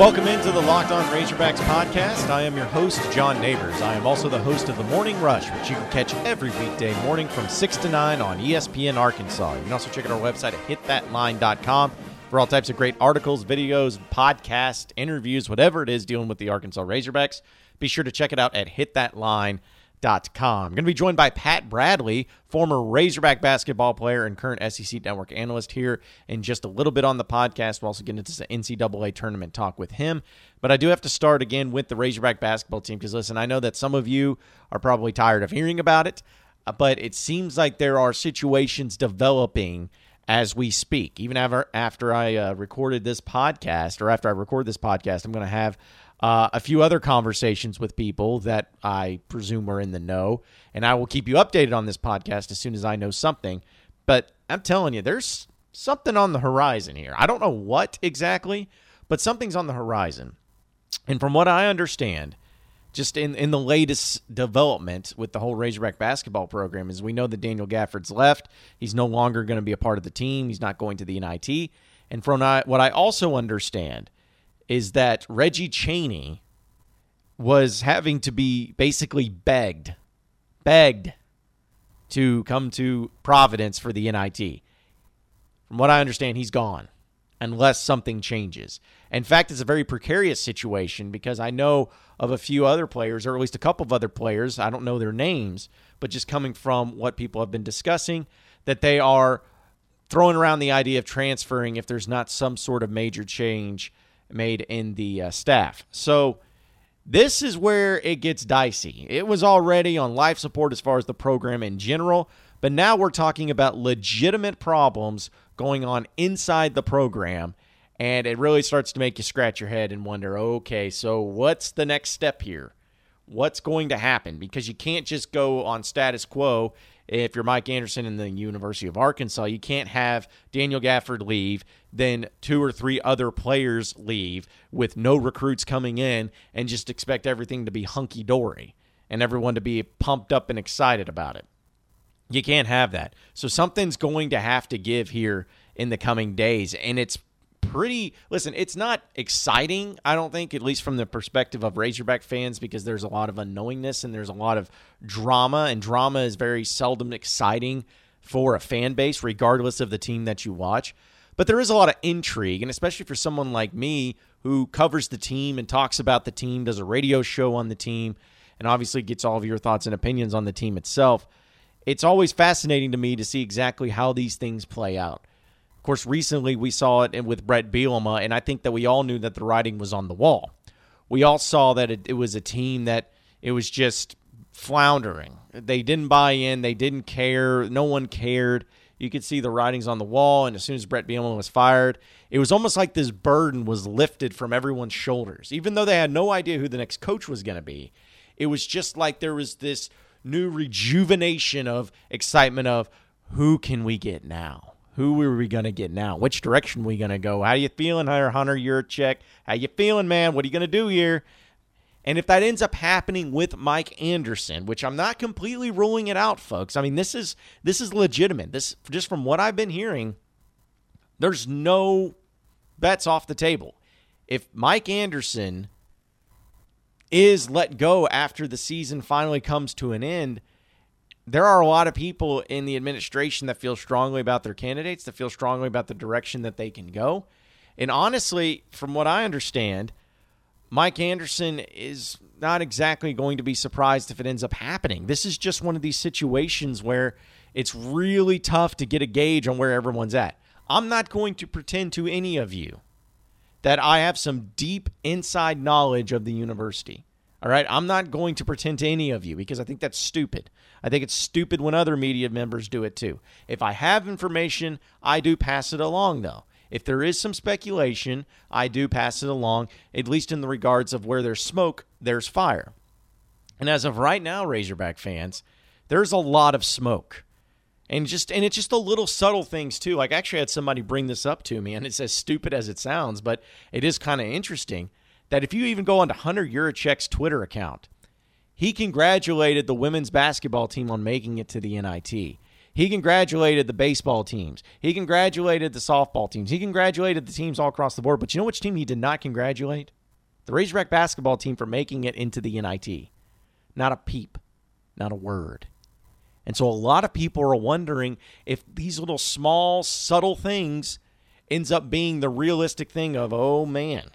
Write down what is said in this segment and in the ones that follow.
Welcome into the Locked On Razorbacks podcast. I am your host, John Neighbors. I am also the host of the Morning Rush, which you can catch every weekday morning from 6 to 9 on ESPN Arkansas. You can also check out our website at hitthatline.com for all types of great articles, videos, podcasts, interviews, whatever it is dealing with the Arkansas Razorbacks. Be sure to check it out at hitthatline.com. I'm going to be joined by Pat Bradley, former Razorback basketball player and current SEC Network analyst, here in just a little bit on the podcast. We'll also get into the NCAA tournament talk with him. But I do have to start again with the Razorback basketball team because, listen, I know that some of you are probably tired of hearing about it, uh, but it seems like there are situations developing as we speak. Even after, after I uh, recorded this podcast, or after I record this podcast, I'm going to have uh, a few other conversations with people that I presume are in the know, and I will keep you updated on this podcast as soon as I know something. But I'm telling you, there's something on the horizon here. I don't know what exactly, but something's on the horizon. And from what I understand, just in, in the latest development with the whole Razorback basketball program is we know that Daniel Gafford's left. He's no longer going to be a part of the team. He's not going to the NIT. And from what I also understand is that Reggie Chaney was having to be basically begged, begged to come to Providence for the NIT. From what I understand, he's gone unless something changes. In fact, it's a very precarious situation because I know of a few other players, or at least a couple of other players, I don't know their names, but just coming from what people have been discussing, that they are throwing around the idea of transferring if there's not some sort of major change made in the uh, staff. So this is where it gets dicey. It was already on life support as far as the program in general, but now we're talking about legitimate problems going on inside the program. And it really starts to make you scratch your head and wonder okay, so what's the next step here? What's going to happen? Because you can't just go on status quo if you're Mike Anderson in the University of Arkansas, you can't have Daniel Gafford leave, then two or three other players leave with no recruits coming in and just expect everything to be hunky dory and everyone to be pumped up and excited about it. You can't have that. So something's going to have to give here in the coming days. And it's pretty listen it's not exciting i don't think at least from the perspective of razorback fans because there's a lot of unknowingness and there's a lot of drama and drama is very seldom exciting for a fan base regardless of the team that you watch. But there is a lot of intrigue and especially for someone like me who covers the team and talks about the team does a radio show on the team and obviously gets all of your thoughts and opinions on the team itself. It's always fascinating to me to see exactly how these things play out of course, recently we saw it with Brett Bielema, and I think that we all knew that the writing was on the wall. We all saw that it, it was a team that it was just floundering. They didn't buy in. They didn't care. No one cared. You could see the writings on the wall, and as soon as Brett Bielema was fired, it was almost like this burden was lifted from everyone's shoulders. Even though they had no idea who the next coach was going to be, it was just like there was this new rejuvenation of excitement of who can we get now? Who are we going to get now? Which direction are we going to go? How you feeling, Hunter Yurachek? How you feeling, man? What are you going to do here? And if that ends up happening with Mike Anderson, which I'm not completely ruling it out, folks. I mean, this is this is legitimate. This just from what I've been hearing, there's no bets off the table. If Mike Anderson is let go after the season finally comes to an end, there are a lot of people in the administration that feel strongly about their candidates, that feel strongly about the direction that they can go. And honestly, from what I understand, Mike Anderson is not exactly going to be surprised if it ends up happening. This is just one of these situations where it's really tough to get a gauge on where everyone's at. I'm not going to pretend to any of you that I have some deep inside knowledge of the university. All right. I'm not going to pretend to any of you because I think that's stupid. I think it's stupid when other media members do it too. If I have information, I do pass it along, though. If there is some speculation, I do pass it along, at least in the regards of where there's smoke, there's fire. And as of right now, Razorback fans, there's a lot of smoke. And just and it's just the little subtle things too. Like I actually had somebody bring this up to me, and it's as stupid as it sounds, but it is kind of interesting that if you even go onto Hunter Yurachek's Twitter account, he congratulated the women's basketball team on making it to the NIT. He congratulated the baseball teams. He congratulated the softball teams. He congratulated the teams all across the board. But you know which team he did not congratulate? The Razorback basketball team for making it into the NIT. Not a peep, not a word. And so a lot of people are wondering if these little small, subtle things ends up being the realistic thing of, oh man,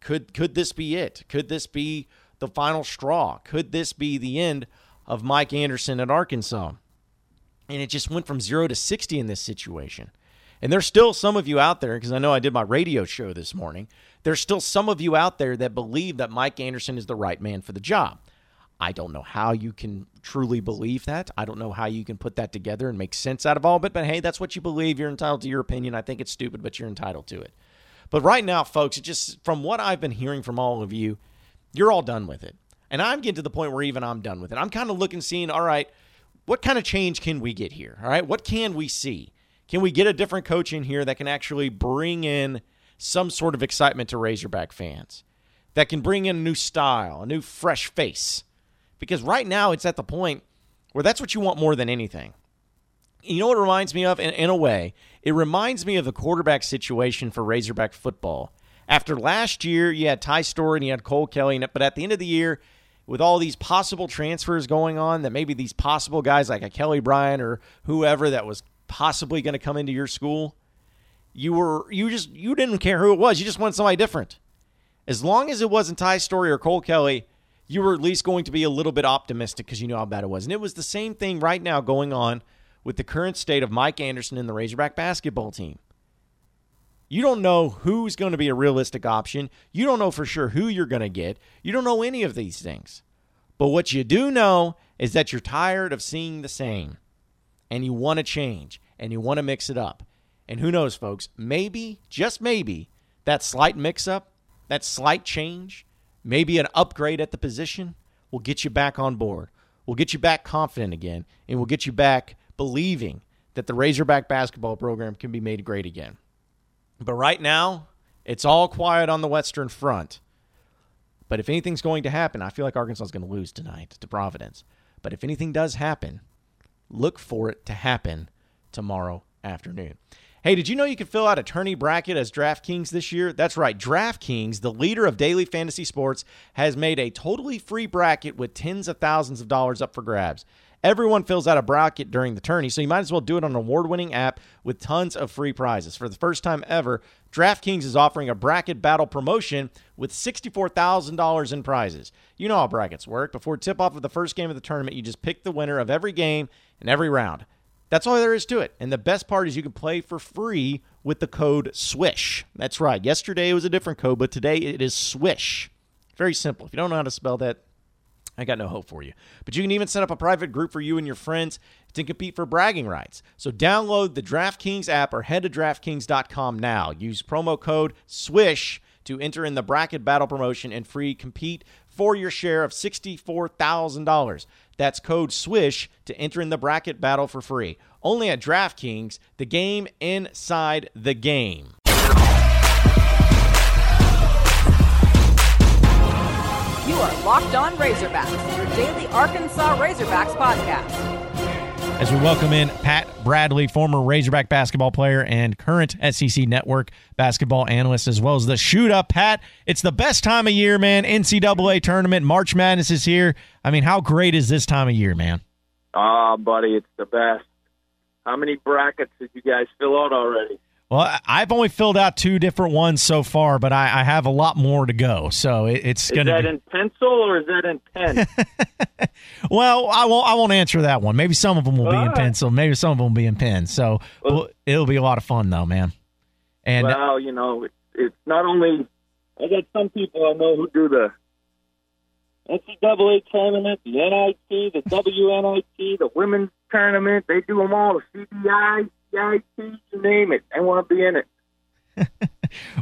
could could this be it? Could this be the final straw? Could this be the end of Mike Anderson at Arkansas? And it just went from zero to 60 in this situation. And there's still some of you out there, because I know I did my radio show this morning. There's still some of you out there that believe that Mike Anderson is the right man for the job. I don't know how you can truly believe that. I don't know how you can put that together and make sense out of all of it. But hey, that's what you believe. You're entitled to your opinion. I think it's stupid, but you're entitled to it. But right now, folks, it just from what I've been hearing from all of you, you're all done with it. And I'm getting to the point where even I'm done with it. I'm kind of looking, seeing, all right, what kind of change can we get here? All right, what can we see? Can we get a different coach in here that can actually bring in some sort of excitement to Razorback fans? That can bring in a new style, a new fresh face because right now it's at the point where that's what you want more than anything. You know what it reminds me of? In, in a way, it reminds me of the quarterback situation for Razorback football. After last year, you had Ty Storey and you had Cole Kelley, but at the end of the year, with all these possible transfers going on, that maybe these possible guys like a Kelly Bryant or whoever that was possibly going to come into your school, you were you just you didn't care who it was. You just wanted somebody different. As long as it wasn't Ty Storey or Cole Kelley, you were at least going to be a little bit optimistic because you know how bad it was. And it was the same thing right now going on with the current state of Mike Anderson and the Razorback basketball team. You don't know who's going to be a realistic option. You don't know for sure who you're going to get. You don't know any of these things. But what you do know is that you're tired of seeing the same and you want to change and you want to mix it up. And who knows, folks, maybe, just maybe, that slight mix up, that slight change, maybe an upgrade at the position will get you back on board. We'll get you back confident again, and we'll get you back believing that the Razorback basketball program can be made great again. But right now, it's all quiet on the Western Front. But if anything's going to happen, I feel like Arkansas is going to lose tonight to Providence. But if anything does happen, look for it to happen tomorrow afternoon. Hey, did you know you can fill out a tourney bracket as DraftKings this year? That's right. DraftKings, the leader of daily fantasy sports, has made a totally free bracket with tens of thousands of dollars up for grabs. Everyone fills out a bracket during the tourney, so you might as well do it on an award winning app with tons of free prizes. For the first time ever, DraftKings is offering a bracket battle promotion with $64,000 in prizes. You know how brackets work. Before tip off of the first game of the tournament, you just pick the winner of every game and every round. That's all there is to it. And the best part is you can play for free with the code SWISH. That's right. Yesterday it was a different code, but today it is SWISH. Very simple. If you don't know how to spell that, I got no hope for you. But you can even set up a private group for you and your friends to compete for bragging rights. So download the DraftKings app or head to DraftKings.com now. Use promo code SWISH to enter in the bracket battle promotion and free compete for your share of $64,000. That's code SWISH to enter in the bracket battle for free. Only at DraftKings, the game inside the game. You are Locked On Razorbacks, your daily Arkansas Razorbacks podcast as we welcome in Pat Bradley, former Razorback basketball player and current SEC Network basketball analyst, as well as the shoot up. Pat, it's the best time of year, man. NCAA tournament, March Madness is here. I mean, how great is this time of year, man? Ah, oh, buddy, it's the best. How many brackets did you guys fill out already? Well, I've only filled out two different ones so far, but I, I have a lot more to go. So it, it's going to. Is that be... in pencil or is that in pen? well, I won't. I won't answer that one. Maybe some of them will All be right. in pencil. Maybe some of them will be in pen. So well, it'll be a lot of fun, though, man. And uh, well, you know, it's not only. I got some people I know who do the NCAA tournament, the NIT, the WNIT, the women's tournament. They do them all. The CBI you name it. I want to be in it.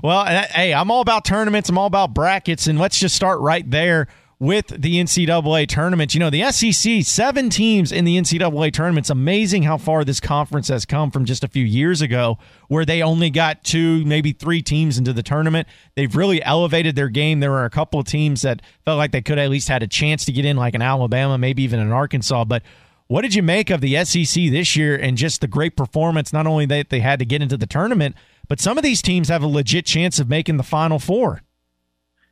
well, hey, I'm all about tournaments. I'm all about brackets, and let's just start right there with the NCAA tournament. You know, the SEC, seven teams in the NCAA tournament. It's amazing how far this conference has come from just a few years ago, where they only got two, maybe three teams into the tournament. They've really elevated their game. There were a couple of teams that felt like they could at least had a chance to get in, like an Alabama, maybe even an Arkansas. But What did you make of the SEC this year and just the great performance? Not only that they had to get into the tournament, but some of these teams have a legit chance of making the Final Four.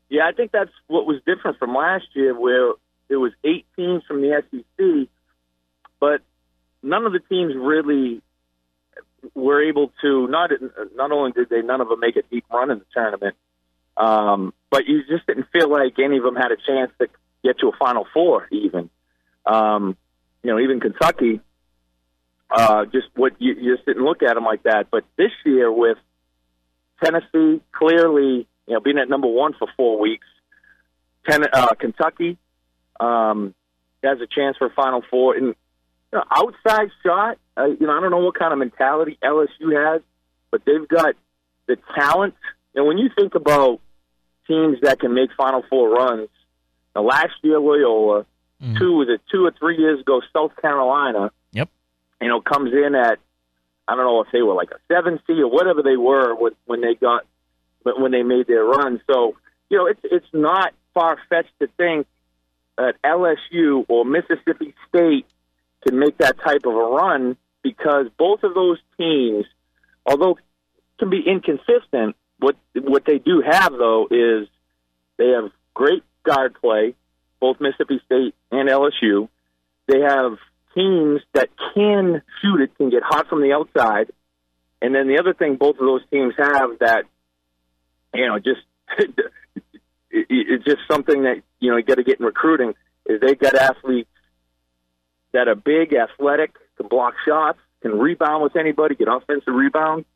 Yeah, I think that's what was different from last year, where it was eight teams from the SEC, but none of the teams really were able to. Not not only did they none of them make a deep run in the tournament, um, but you just didn't feel like any of them had a chance to get to a Final Four. Even, um, you know, even Kentucky, uh, just what you, you just didn't look at them like that. But this year with Tennessee clearly, you know, being at number one for four weeks, Ten, uh, Kentucky um, has a chance for Final Four. And you know, outside shot, uh, you know, I don't know what kind of mentality LSU has, but they've got the talent. And when you think about teams that can make Final Four runs, now last year Loyola, mm. two was it two or three years ago South Carolina. Yep. You know, comes in at I don't know if they were like a seven seed or whatever they were when, when they got when they made their run. So you know, it's it's not far fetched to think that LSU or Mississippi State can make that type of a run because both of those teams, although can be inconsistent, what what they do have though is they have great guard play, both Mississippi State and LSU. They have teams that can shoot it, can get hot from the outside. And then the other thing both of those teams have that, you know, just it's just something that you know you got to get in recruiting is they got athletes that are big, athletic, can block shots, can rebound with anybody, get offensive rebounds.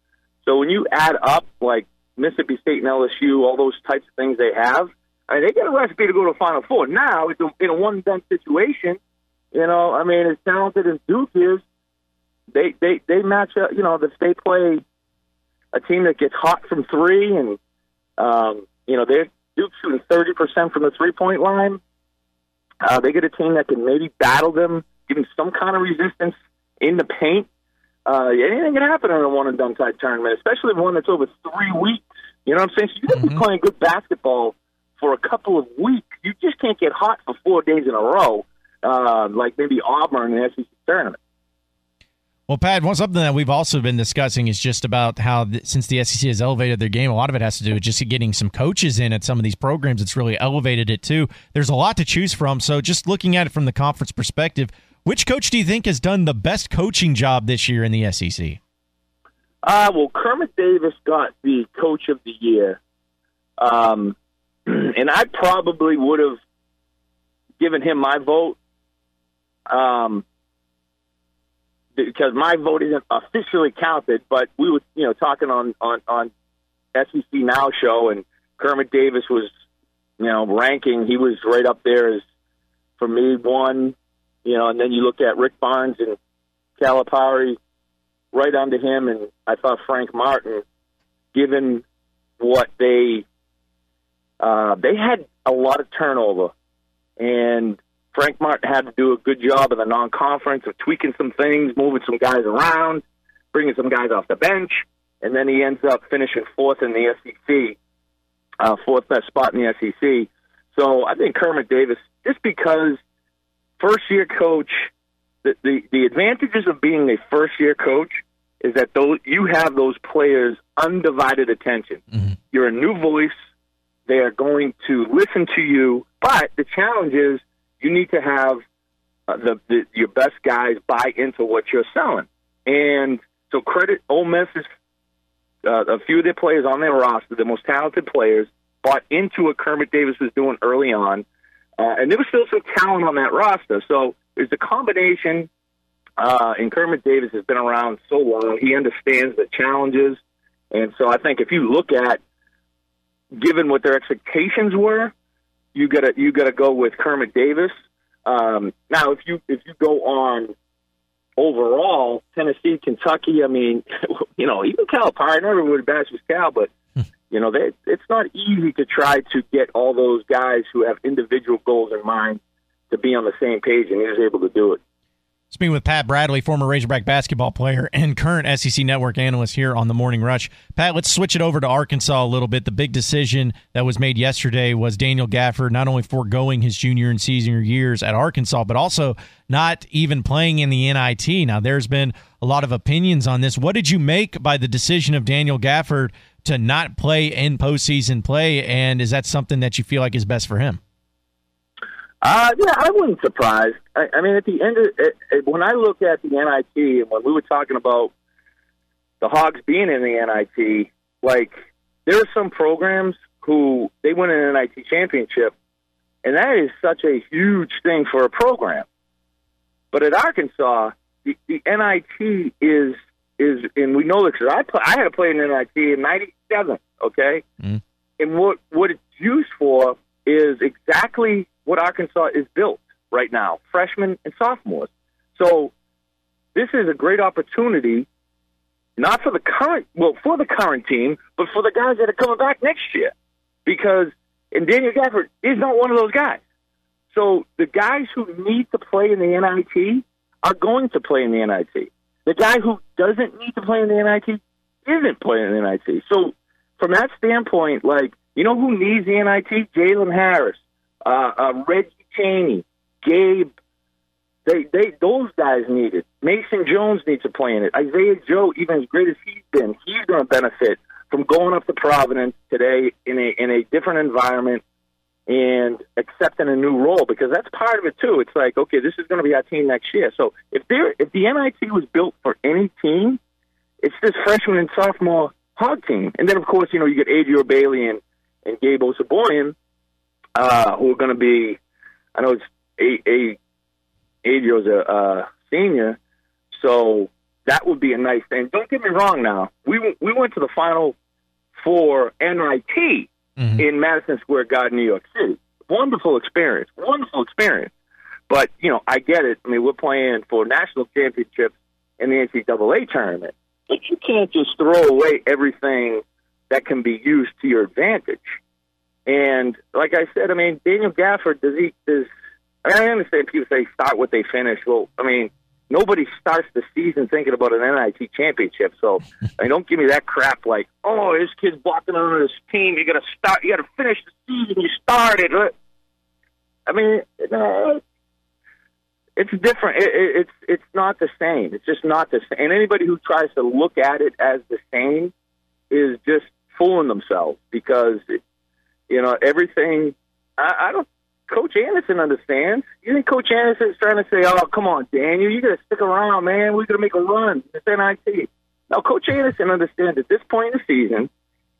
So when you add up like Mississippi State and LSU, all those types of things they have, I mean, they get a recipe to go to the Final Four. Now it's a, in a one bench situation. You know, I mean, as talented as Duke is, they they they match up. You know, if they play a team that gets hot from three, and um, you know they're Duke shooting thirty percent from the three point line. Uh, they get a team that can maybe battle them, give them some kind of resistance in the paint. Uh, anything can happen in a one and done type tournament, especially one that's over three weeks. You know what I'm saying? So you got to mm-hmm. be playing good basketball for a couple of weeks. You just can't get hot for four days in a row, uh, like maybe Auburn in the SEC tournament. Well, Pat, one something that we've also been discussing is just about how since the SEC has elevated their game, a lot of it has to do with just getting some coaches in at some of these programs. It's really elevated it too. There's a lot to choose from. So, just looking at it from the conference perspective, which coach do you think has done the best coaching job this year in the SEC? Uh, well, Kermit Davis got the coach of the year. Um, and I probably would have given him my vote. Um, because my vote isn't officially counted, but we were, you know, talking on on on SEC Now show, and Kermit Davis was, you know, ranking. He was right up there as for me one, you know, and then you look at Rick Barnes and Calipari right under him, and I thought Frank Martin, given what they uh, they had a lot of turnover, and Frank Martin had to do a good job in the non-conference of tweaking some things, moving some guys around, bringing some guys off the bench, and then he ends up finishing fourth in the SEC, uh, fourth best spot in the SEC. So I think Kermit Davis, just because first-year coach, the, the the advantages of being a first-year coach is that those you have those players' undivided attention. Mm-hmm. You're a new voice. They are going to listen to you, but the challenge is you need to have uh, the, the your best guys buy into what you're selling. And so credit Ole Miss is uh, a few of their players on their roster, the most talented players, bought into what Kermit Davis was doing early on, uh, and there was still some talent on that roster. So there's a combination. Uh, and Kermit Davis has been around so long; he understands the challenges. And so I think if you look at, given what their expectations were, you gotta you gotta go with Kermit Davis. Um, now, if you if you go on overall, Tennessee, Kentucky, I mean, you know, even Calipari, I never would bash with Cal, but hmm. you know, they, it's not easy to try to get all those guys who have individual goals in mind to be on the same page, and he was able to do it. Speaking with Pat Bradley, former Razorback basketball player and current SEC Network analyst here on the Morning Rush. Pat, let's switch it over to Arkansas a little bit. The big decision that was made yesterday was Daniel Gafford not only foregoing his junior and senior years at Arkansas, but also not even playing in the NIT. Now, there's been a lot of opinions on this. What did you make by the decision of Daniel Gafford to not play in postseason play? And is that something that you feel like is best for him? Uh, yeah, I wasn't surprised. I, I mean, at the end of it, when I look at the NIT and when we were talking about the Hogs being in the NIT, like there are some programs who they win an NIT championship, and that is such a huge thing for a program. But at Arkansas, the, the NIT is is, and we know this because I play, I had to play in NIT in '97. Okay, mm. and what what it's used for is exactly what Arkansas is built right now, freshmen and sophomores. So this is a great opportunity, not for the current, well, for the current team, but for the guys that are coming back next year. Because, and Daniel Gafford is not one of those guys. So the guys who need to play in the NIT are going to play in the NIT. The guy who doesn't need to play in the NIT isn't playing in the NIT. So from that standpoint, like, you know who needs the NIT? Jalen Harris, uh, uh, Reggie Chaney, Gabe. They, they, those guys need it. Mason Jones needs to play in it. Isaiah Joe, even as great as he's been, he's going to benefit from going up to Providence today in a in a different environment and accepting a new role because that's part of it too. It's like, okay, this is going to be our team next year. So if there if the NIT was built for any team, it's this freshman and sophomore hog team. And then of course, you know, you get Adrio Bailey and, and Gabe Osabuohien, uh, who are going to be, I know it's a, a Adrio's a uh, senior, so that would be a nice thing. Don't get me wrong. Now we we went to the final for NIT mm-hmm. in Madison Square Garden, New York City. Wonderful experience. Wonderful experience. But you know, I get it. I mean, we're playing for national championships in the NCAA tournament, but you can't just throw away everything that can be used to your advantage. And like I said, I mean, Daniel Gafford, does he, does, I understand people say start what they finish. Well, I mean, nobody starts the season thinking about an NIT championship. So I mean, don't give me that crap like, oh, this kid's walking on this team. You got to start, you got to finish the season. You started. I mean, no, it's different. It, it, it's it's not the same. It's just not the same. And anybody who tries to look at it as the same is just fooling themselves because it, you know, everything. I, I don't. Coach Anderson understands. You think Coach Anderson's trying to say, "Oh, come on, Daniel, you got to stick around, man. We're gonna make a run." It's NIT. Now, Coach Anderson understands at this point in the season,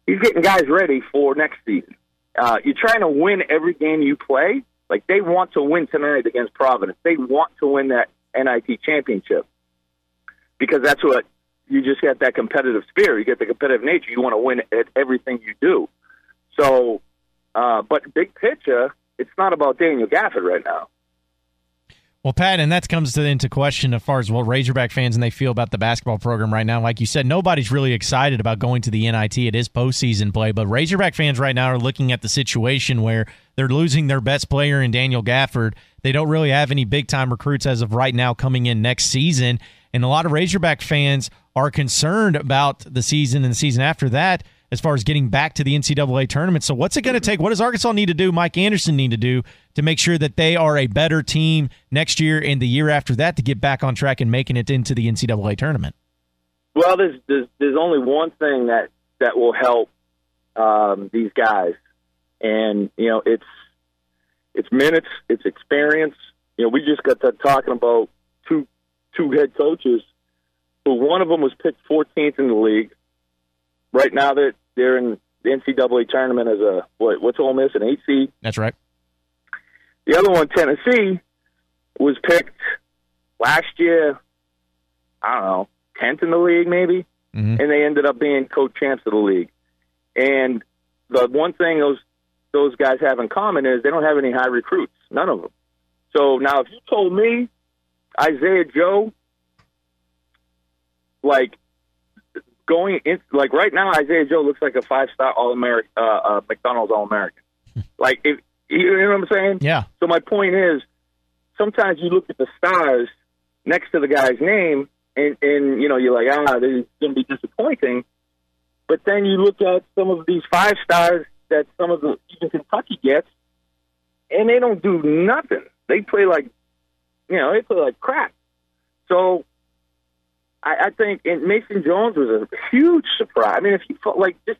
he's getting guys ready for next season. Uh, you're trying to win every game you play. Like they want to win tonight against Providence. They want to win that NIT championship because that's what you just get that competitive spirit. You get the competitive nature. You want to win at everything you do. So uh, but big picture, it's not about Daniel Gafford right now. Well, Pat, and that comes to, into question as far as what Razorback fans and they feel about the basketball program right now. Like you said, nobody's really excited about going to the NIT. It is postseason play, but Razorback fans right now are looking at the situation where they're losing their best player in Daniel Gafford. They don't really have any big time recruits as of right now coming in next season, and a lot of Razorback fans are concerned about the season and the season after that as far as getting back to the NCAA tournament. So, what's it going to take? What does Arkansas need to do? Mike Anderson need to do to make sure that they are a better team next year and the year after that to get back on track and making it into the NCAA tournament? Well, there's there's, there's only one thing that that will help um, these guys, and you know it's it's minutes, it's experience. You know, we just got to talking about two two head coaches. Who one of them was picked 14th in the league. Right now, that they're in the NCAA tournament as a what? What's Ole Miss an eight seed? That's right. The other one, Tennessee, was picked last year. I don't know, tenth in the league maybe, mm-hmm. and they ended up being co-champs of the league. And the one thing those those guys have in common is they don't have any high recruits, none of them. So now, if you told me Isaiah Joe, like going in, like right now, Isaiah Joe looks like a five star All American, uh, uh, McDonald's All American. like, if you know what I'm saying? Yeah. So my point is, sometimes you look at the stars next to the guy's name, and and you know you're like, ah, this is going to be disappointing. But then you look at some of these five stars that some of the even Kentucky gets, and they don't do nothing. They play like, you know, they play like crap. So I, I think and Mason Jones was a huge surprise. I mean, if you felt like just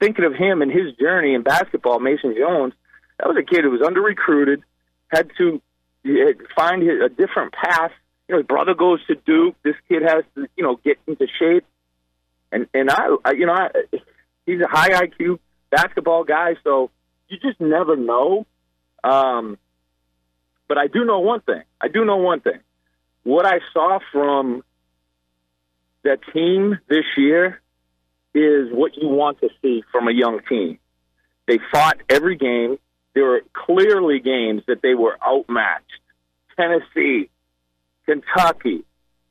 thinking of him and his journey in basketball, Mason Jones, that was a kid who was under recruited, had to find a different path. You know, his brother goes to Duke. This kid has to, you know, get into shape. And and I, I you know, I, he's a high IQ basketball guy, so you just never know. Um, but I do know one thing. I do know one thing. What I saw from that team this year is what you want to see from a young team. They fought every game. There were clearly games that they were outmatched. Tennessee, Kentucky,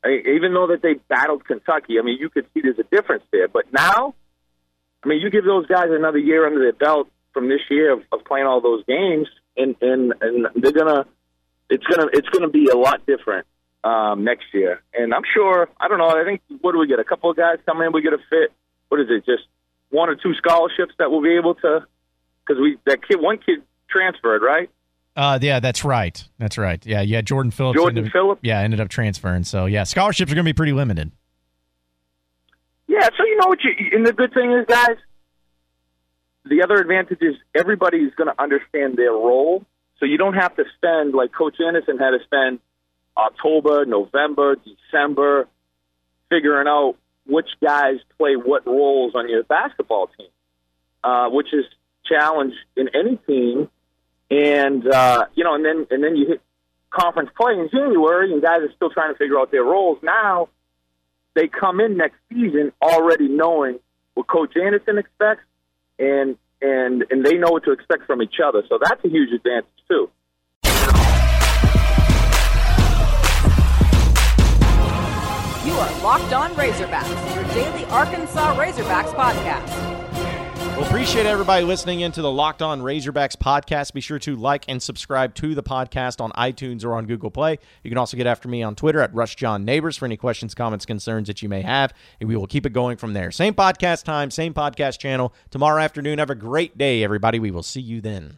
even though that they battled Kentucky, I mean, you could see there's a difference there. But now, I mean, you give those guys another year under their belt from this year of, of playing all those games, and and and they're gonna, it's gonna it's gonna be a lot different um, next year. And I'm sure, I don't know, I think, what do we get? A couple of guys come in, we get a fit. What is it, just one or two scholarships that we'll be able to, because we, that kid, one kid transferred, right? Uh, yeah, that's right. That's right. Yeah, yeah. Jordan Phillips. Jordan ended, Phillips. Yeah, ended up transferring. So yeah, scholarships are going to be pretty limited. Yeah. So you know what? You, and the good thing is, guys, the other advantage is everybody's going to understand their role. So you don't have to spend like Coach Anderson had to spend October, November, December, figuring out which guys play what roles on your basketball team, uh, which is challenge in any team. And uh, you know, and then and then you hit conference play in January, and guys are still trying to figure out their roles. Now they come in next season already knowing what Coach Anderson expects, and and and they know what to expect from each other. So that's a huge advantage too. Locked On Razorbacks, your daily Arkansas Razorbacks podcast. Well, appreciate everybody listening into the Locked On Razorbacks podcast. Be sure to like and subscribe to the podcast on iTunes or on Google Play. You can also get after me on Twitter at RushJohnNeighbors for any questions, comments, concerns that you may have, and we will keep it going from there. Same podcast time, same podcast channel tomorrow afternoon. Have a great day, everybody. We will see you then.